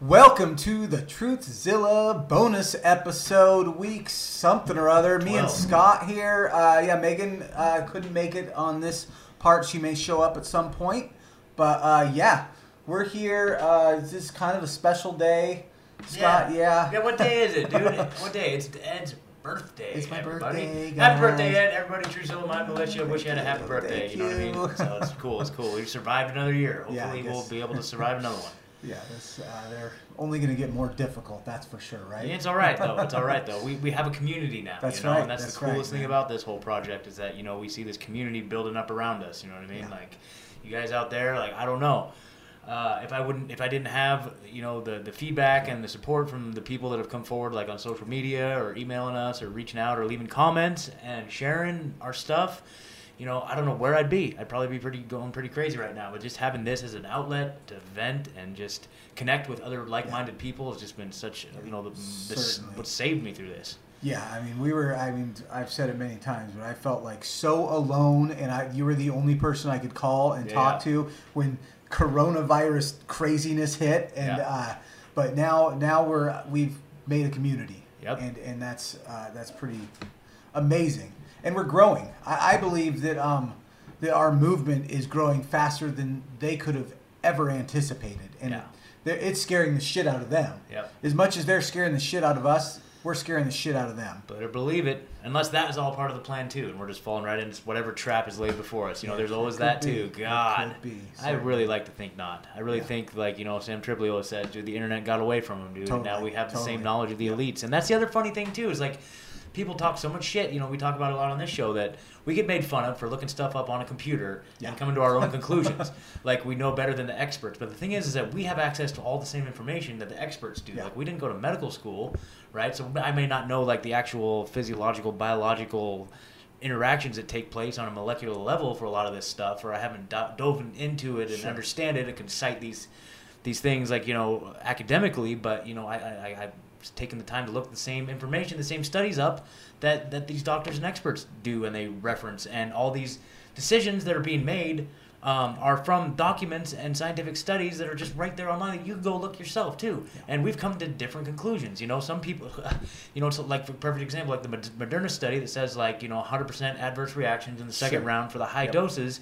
Welcome to the Truthzilla bonus episode, week something or other. Me and Scott here. Uh, yeah, Megan uh, couldn't make it on this part. She may show up at some point. But uh, yeah, we're here. Uh, this is kind of a special day. Scott, yeah. Yeah, what day is it, dude? what day? It's Ed's birthday. It's my everybody. birthday, Happy birthday, Ed. Everybody, Truthzilla, my militia. Wish you had a happy birthday. Thank you know what I mean? So it's cool. It's cool. You survived another year. Hopefully, Yeah, we'll be able to survive another one. Yeah, this, uh, they're only going to get more difficult, that's for sure, right? It's all right though. It's all right though. We, we have a community now. That's you know, right, And that's, that's the coolest right, thing about this whole project is that you know we see this community building up around us. You know what I mean? Yeah. Like you guys out there. Like I don't know. Uh, if I wouldn't, if I didn't have, you know, the, the feedback and the support from the people that have come forward, like on social media or emailing us or reaching out or leaving comments and sharing our stuff, you know, I don't know where I'd be. I'd probably be pretty going pretty crazy right now. But just having this as an outlet to vent and just connect with other like-minded people has just been such, you know, the, this what saved me through this. Yeah, I mean, we were. I mean, I've said it many times, but I felt like so alone, and I, you were the only person I could call and talk to when coronavirus craziness hit. And Yeah. uh, but now, now we're we've made a community, Yep. and and that's uh, that's pretty amazing, and we're growing. I, I believe that um that our movement is growing faster than they could have ever anticipated, and Yeah. it's scaring the shit out of them. Yep. As much as they're scaring the shit out of us, we're scaring the shit out of them. Better believe it. Unless that is all part of the plan too, and we're just falling right into whatever trap is laid before us. You know, Yeah, there's always that be. too. God, I really like to think not. I really Yeah. think like you know Sam Tripoli said, dude, the internet got away from him, dude. and now we have the same knowledge of the elites, and that's the other funny thing too is like. People talk so much shit, you know. We talk about a lot on this show that we get made fun of for looking stuff up on a computer Yeah. and coming to our own conclusions, like we know better than the experts. But the thing is, is that we have access to all the same information that the experts do. Yeah. Like we didn't go to medical school, right? So I may not know like the actual physiological, biological interactions that take place on a molecular level for a lot of this stuff, or I haven't do- dove into it and Sure. understand it and can cite these these things like you know academically. But you know, I, I, I Taken the time to look the same information, the same studies up that that these doctors and experts do and they reference, and all these decisions that are being made. Um, are from documents and scientific studies that are just right there online that you can go look yourself too. And we've come to different conclusions. You know, some people, you know, it's like for perfect example, like the Mod- Moderna study that says like you know 100% adverse reactions in the second Sure. round for the high Yep. doses.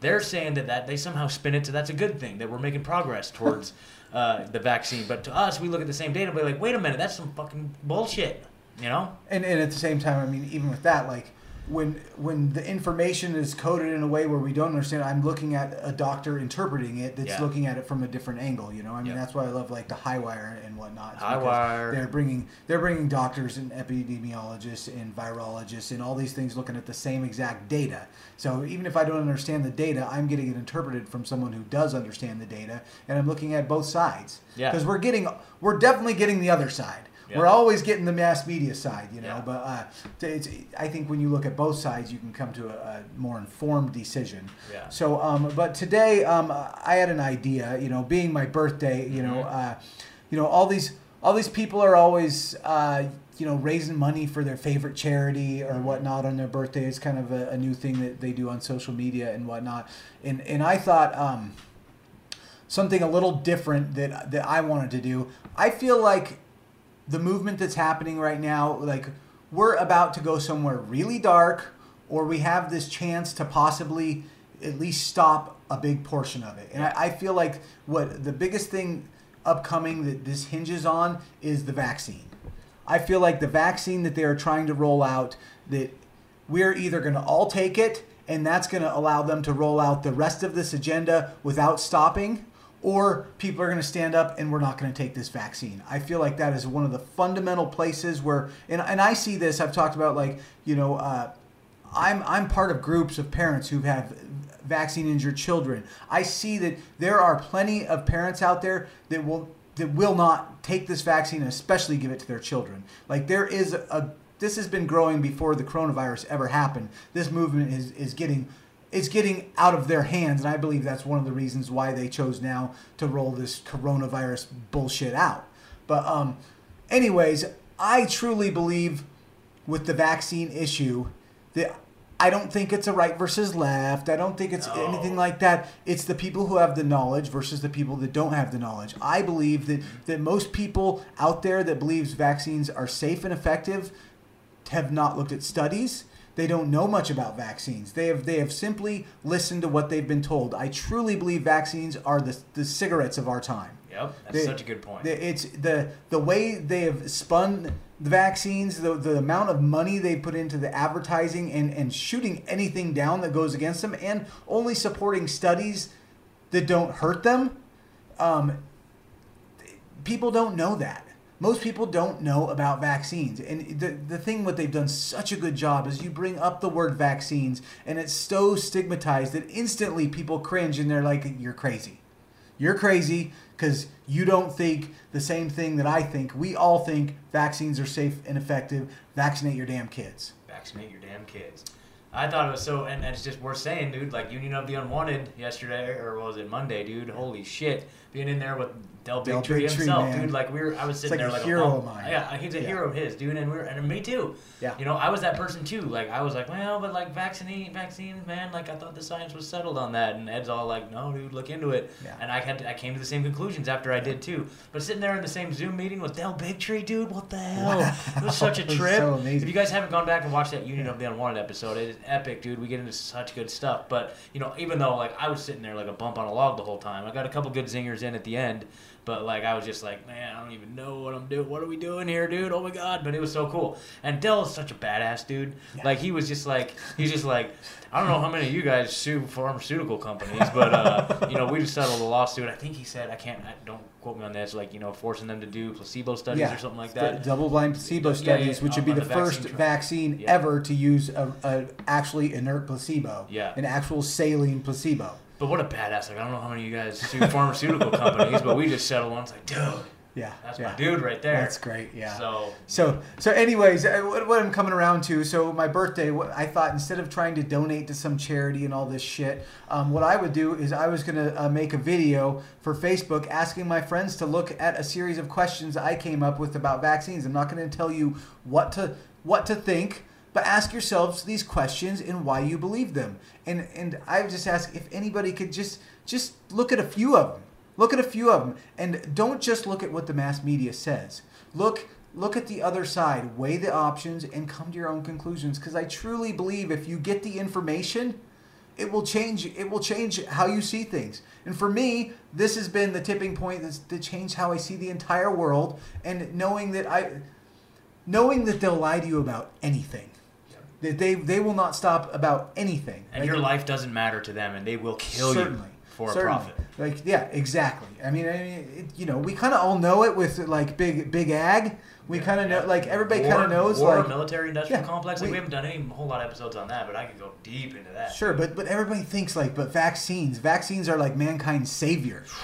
They're saying that, that they somehow spin it to that's a good thing that we're making progress towards uh, the vaccine. But to us, we look at the same data and like, wait a minute, that's some fucking bullshit. You know? And and at the same time, I mean, even with that, like when when the information is coded in a way where we don't understand, I'm looking at a doctor interpreting it that's Yeah. looking at it from a different angle. You know, I mean, Yeah. that's why I love like the HighWire and whatnot. HighWire. They're bringing they're bringing doctors and epidemiologists and virologists and all these things looking at the same exact data. So even if I don't understand the data, I'm getting it interpreted from someone who does understand the data, and I'm looking at both sides. Yeah. Because we're getting we're definitely getting the other side. Yeah. We're always getting the mass media side, you know. Yeah. But uh, it's, I think when you look at both sides, you can come to a, a more informed decision. Yeah. So, um, but today um, I had an idea. You know, being my birthday, you know, Mhm. uh, you know, all these all these people are always. Uh, you know, raising money for their favorite charity or whatnot on their birthday. It's kind of a, a new thing that they do on social media and whatnot. And and I thought, um, something a little different that that I wanted to do. I feel like the movement that's happening right now, like we're about to go somewhere really dark, or we have this chance to possibly at least stop a big portion of it. And I, I feel like what the biggest thing upcoming that this hinges on is the vaccine. I feel like the vaccine that they are trying to roll out that we're either going to all take it and that's going to allow them to roll out the rest of this agenda without stopping or people are going to stand up and we're not going to take this vaccine. I feel like that is one of the fundamental places where and, and I see this I've talked about like, you know, uh, I'm I'm part of groups of parents who have vaccine injured children. I see that there are plenty of parents out there that will that will not take this vaccine and especially give it to their children. Like there is a this has been growing before the coronavirus ever happened. This movement is is getting it's getting out of their hands and I believe that's one of the reasons why they chose now to roll this coronavirus bullshit out. But um anyways, I truly believe with the vaccine issue that I don't think it's a right versus left. I don't think it's No. anything like that. It's the people who have the knowledge versus the people that don't have the knowledge. I believe that, that most people out there that believes vaccines are safe and effective have not looked at studies. They don't know much about vaccines. They have they have simply listened to what they've been told. I truly believe vaccines are the, the cigarettes of our time. Yep, that's They- such a good point. The- It's the the way they have spun the vaccines, the the amount of money they put into the advertising and and shooting anything down that goes against them, and only supporting studies that don't hurt them. Um, people don't know that. Most people don't know about vaccines. And the, the thing what they've done such a good job is you bring up the word vaccines and it's so stigmatized that instantly people cringe and they're like, you're crazy. You're crazy because you don't think the same thing that I think. We all think vaccines are safe and effective. Vaccinate your damn kids. Vaccinate your damn kids. I thought it was so, and, and it's just worth saying, dude. Like Union of the Unwanted yesterday, or was it Monday, dude? Holy shit, being in there with Del Del Bigtree Bigtree, himself, dude. Like we were, I was sitting like there a like hero bum. of mine. Yeah, he's a Yeah. hero of his, dude, and we are and me too. Yeah. You know, I was that person too. Like I was like, well, but like vaccine, vaccines, man. Like I thought the science was settled on that, and Ed's all like, no, dude, look into it. Yeah. And I had, to, I came to the same conclusions after I did too. But sitting there in the same Zoom meeting with Del Bigtree, dude, what the hell? It was such a trip. so amazing. If you guys haven't gone back and watched that Union of the Unwanted episode, it is epic, dude. We get into such good stuff. But you know, even though like I was sitting there like a bump on a log the whole time, I got a couple good zingers in at the end. But like I was just like, man, I don't even know what I'm doing. What are we doing here, dude? Oh my god! But it was so cool. And Del is such a badass dude. Like he was just like he's just like I don't know how many of you guys sue pharmaceutical companies, but uh, you know we just settled a lawsuit. I think he said I can't. I, don't quote me on this. Like you know forcing them to do placebo studies or something like that. Double-blind placebo Yeah, studies, yeah, which would be the the first vaccine vaccine. Yeah. ever to use a, a actually inert placebo. Yeah. An actual saline placebo. But what a badass! Like I don't know how many of you guys sue pharmaceutical companies, but we just settled one. It's like, dude, Yeah. that's yeah. my dude right there. That's great. Yeah. So So, so anyways, uh, what, what I'm coming around to, so my birthday, what I thought instead of trying to donate to some charity and all this shit, um, what I would do is I was gonna uh, make a video for Facebook asking my friends to look at a series of questions I came up with about vaccines. I'm not gonna tell you what to what to think, but ask yourselves these questions and why you believe them. And and I just ask if anybody could just just look at a few of them. Look at a few of them, and don't just look at what the mass media says. Look look at the other side, weigh the options, and come to your own conclusions. Because I truly believe if you get the information, it will change. It will change how you see things. And for me, this has been the tipping point that's that changed how I see the entire world. And knowing that I, knowing that they'll lie to you about anything, that they they will not stop about anything. and Like, your life doesn't matter to them, and they will kill certainly you for certainly. a profit. Like yeah, exactly. I mean, I mean it, you know, we kind of all know it with like big big ag. We kind of know, like everybody kind of knows, war, like military industrial Yeah, complex. Like, we- we, haven't done any whole lot of episodes on that, but I could go deep into that. Sure, but but everybody thinks like, but vaccines, vaccines are like mankind's savior.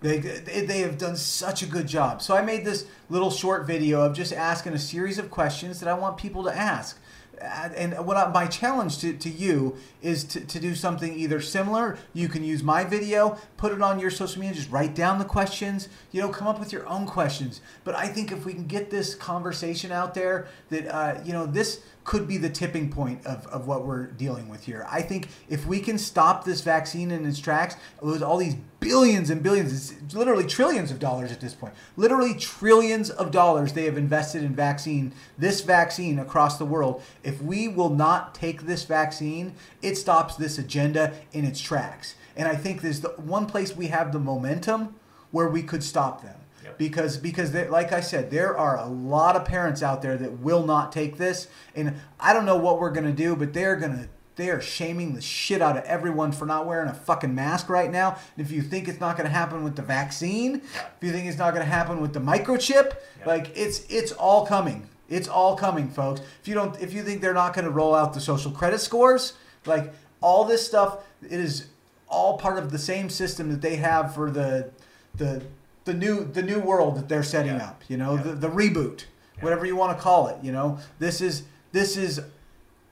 They, they, they have done such a good job. So I made this little short video of just asking a series of questions that I want people to ask. Uh, And what I, my challenge to, to you is to, to do something either similar. You can use my video, put it on your social media, just write down the questions, you know, come up with your own questions. But I think if we can get this conversation out there, that, uh, you know, this could be the tipping point of, of what we're dealing with here. I think if we can stop this vaccine in its tracks, with all these billions and billions, it's literally trillions of dollars at this point, literally trillions of dollars they have invested in vaccine, this vaccine across the world. If we will not take this vaccine, it stops this agenda in its tracks. And I think there's the one place we have the momentum where we could stop them Yep. because because they, like I said, there are a lot of parents out there that will not take this, and I don't know what we're gonna do, but they're gonna they are shaming the shit out of everyone for not wearing a fucking mask right now. And if you think it's not gonna happen with the vaccine, if you think it's not gonna happen with the microchip, Yep. like it's it's all coming. It's all coming, folks. If you don't, if you think they're not going to roll out the social credit scores, like all this stuff, it is all part of the same system that they have for the the the new the new world that they're setting Yeah. up. You know, Yeah. the, the reboot, Yeah. whatever you want to call it. You know, this is this is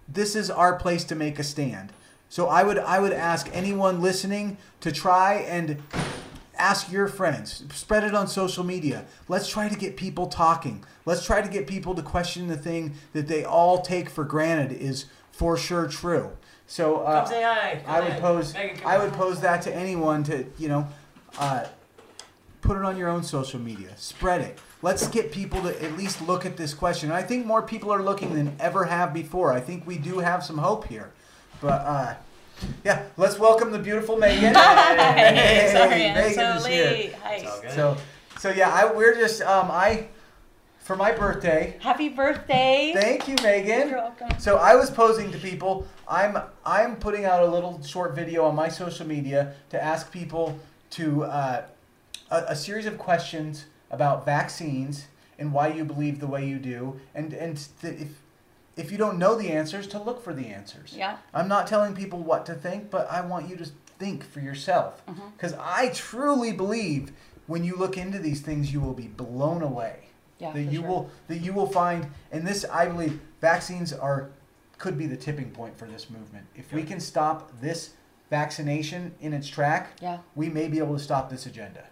this is our place to make a stand. So I would I would ask anyone listening to try and ask your friends spread it on social media let's try to get people talking let's try to get people to question the thing that they all take for granted is for sure true. So uh, Come say hi. Come I would pose I would pose that to anyone to you know uh, put it on your own social media, spread it. Let's get people to at least look at this question. And I think more people are looking than ever have before. I think we do have some hope here, but. Uh, yeah, let's welcome the beautiful Megan. Hi. Hey, Sorry, I'm Megan so late. Hi. It's all good. So, so yeah, I, we're just um, I for my birthday. Happy birthday. Thank you, Megan. You're welcome. So I was posing to people. I'm I'm putting out a little short video on my social media to ask people to uh, a, a series of questions about vaccines and why you believe the way you do, and and th- if if you don't know the answers, to look for the answers. Yeah. I'm not telling people what to think, but I want you to think for yourself. Mhm. Because I truly believe when you look into these things, you will be blown away. Yeah. that you sure. will that you will find, and this I believe vaccines are could be the tipping point for this movement. If we can stop this vaccination in its track, Yeah. we may be able to stop this agenda.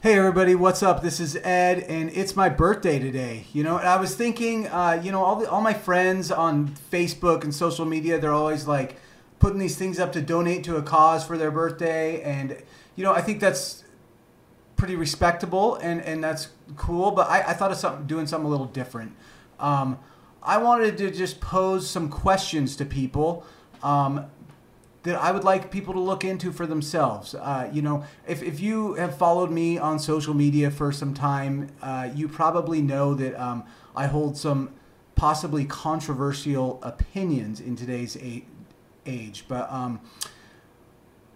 Hey everybody, what's up? This is Ed, and it's my birthday today. You know, I was thinking, uh, you know, all the, all my friends on Facebook and social media, they're always like putting these things up to donate to a cause for their birthday, and you know, I think that's pretty respectable and and that's cool. But I, I thought of something, doing something a little different. Um, I wanted to just pose some questions to people. Um, that I would like people to look into for themselves. Uh, you know, if, if you have followed me on social media for some time, uh, you probably know that um, I hold some possibly controversial opinions in today's age. But um,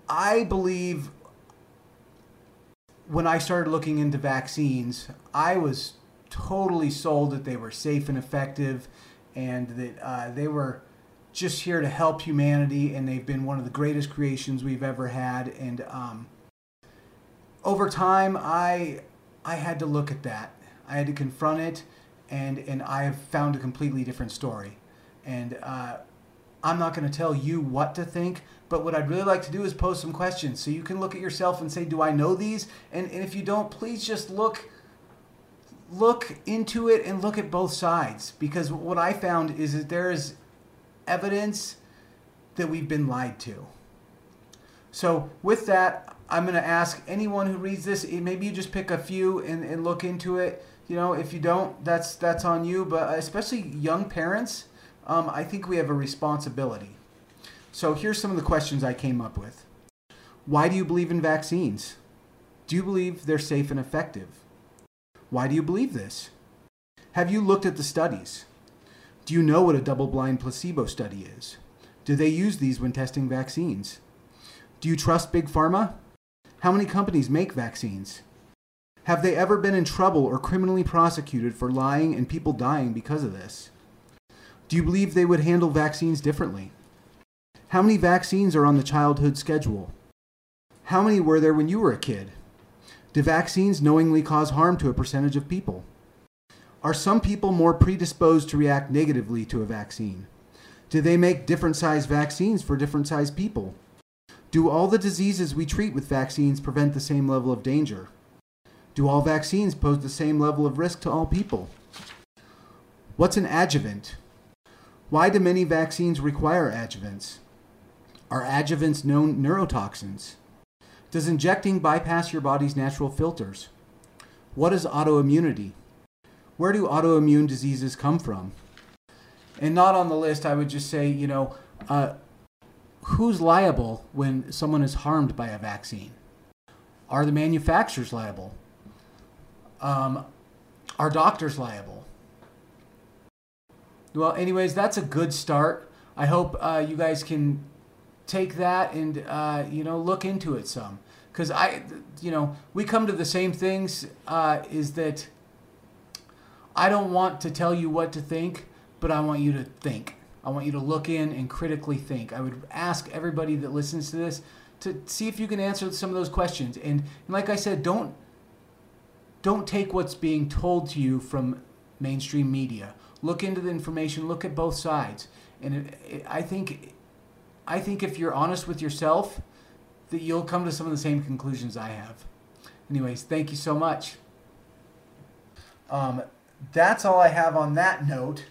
I believe when I started looking into vaccines, I was totally sold that they were safe and effective and that uh, they were just here to help humanity, and they've been one of the greatest creations we've ever had. And um, over time, I I had to look at that. I had to confront it, and and I have found a completely different story. And uh, I'm not going to tell you what to think, but what I'd really like to do is pose some questions so you can look at yourself and say, "Do I know these?" And, and if you don't, please just look look into it and look at both sides because what I found is that there is evidence that we've been lied to. So, with that, I'm going to ask anyone who reads this, eh, maybe you just pick a few and, and look into it. You know, if you don't, that's that's on you. But especially young parents, um, I think we have a responsibility. So, here's some of the questions I came up with. Why do you believe in vaccines? Do you believe they're safe and effective? Why do you believe this? Have you looked at the studies? Do you know what a double blind placebo study is? Do they use these when testing vaccines? Do you trust Big Pharma? How many companies make vaccines? Have they ever been in trouble or criminally prosecuted for lying and people dying because of this? Do you believe they would handle vaccines differently? How many vaccines are on the childhood schedule? How many were there when you were a kid? Do vaccines knowingly cause harm to a percentage of people? Are some people more predisposed to react negatively to a vaccine? Do they make different size vaccines for different size people? Do all the diseases we treat with vaccines prevent the same level of danger? Do all vaccines pose the same level of risk to all people? What's an adjuvant? Why do many vaccines require adjuvants? Are adjuvants known neurotoxins? Does injecting bypass your body's natural filters? What is autoimmunity? Where do autoimmune diseases come from? And not on the list, I would just say, you know, uh, who's liable when someone is harmed by a vaccine? Are the manufacturers liable? Um, are doctors liable? Well, anyways, that's a good start. I hope uh, you guys can take that and uh, you know look into it some because I, you know, we come to the same things. Uh, is that I don't want to tell you what to think, but I want you to think. I want you to look in and critically think. I would ask everybody that listens to this to see if you can answer some of those questions. And, and like I said, don't don't take what's being told to you from mainstream media. Look into the information. Look at both sides. And it, it, I think I think if you're honest with yourself, that you'll come to some of the same conclusions I have. Anyways, thank you so much. Um, that's all I have on that note.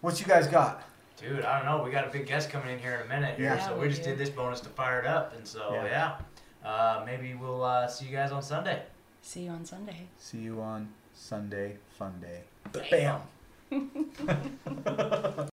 What you guys got? Dude, I don't know. We got a big guest coming in here in a minute. Here, Yeah. so we we just did this bonus to fire it up, and so Yeah. yeah, uh, maybe we'll uh, see you guys on Sunday. See you on Sunday. See you on Sunday Fun Day. Bam.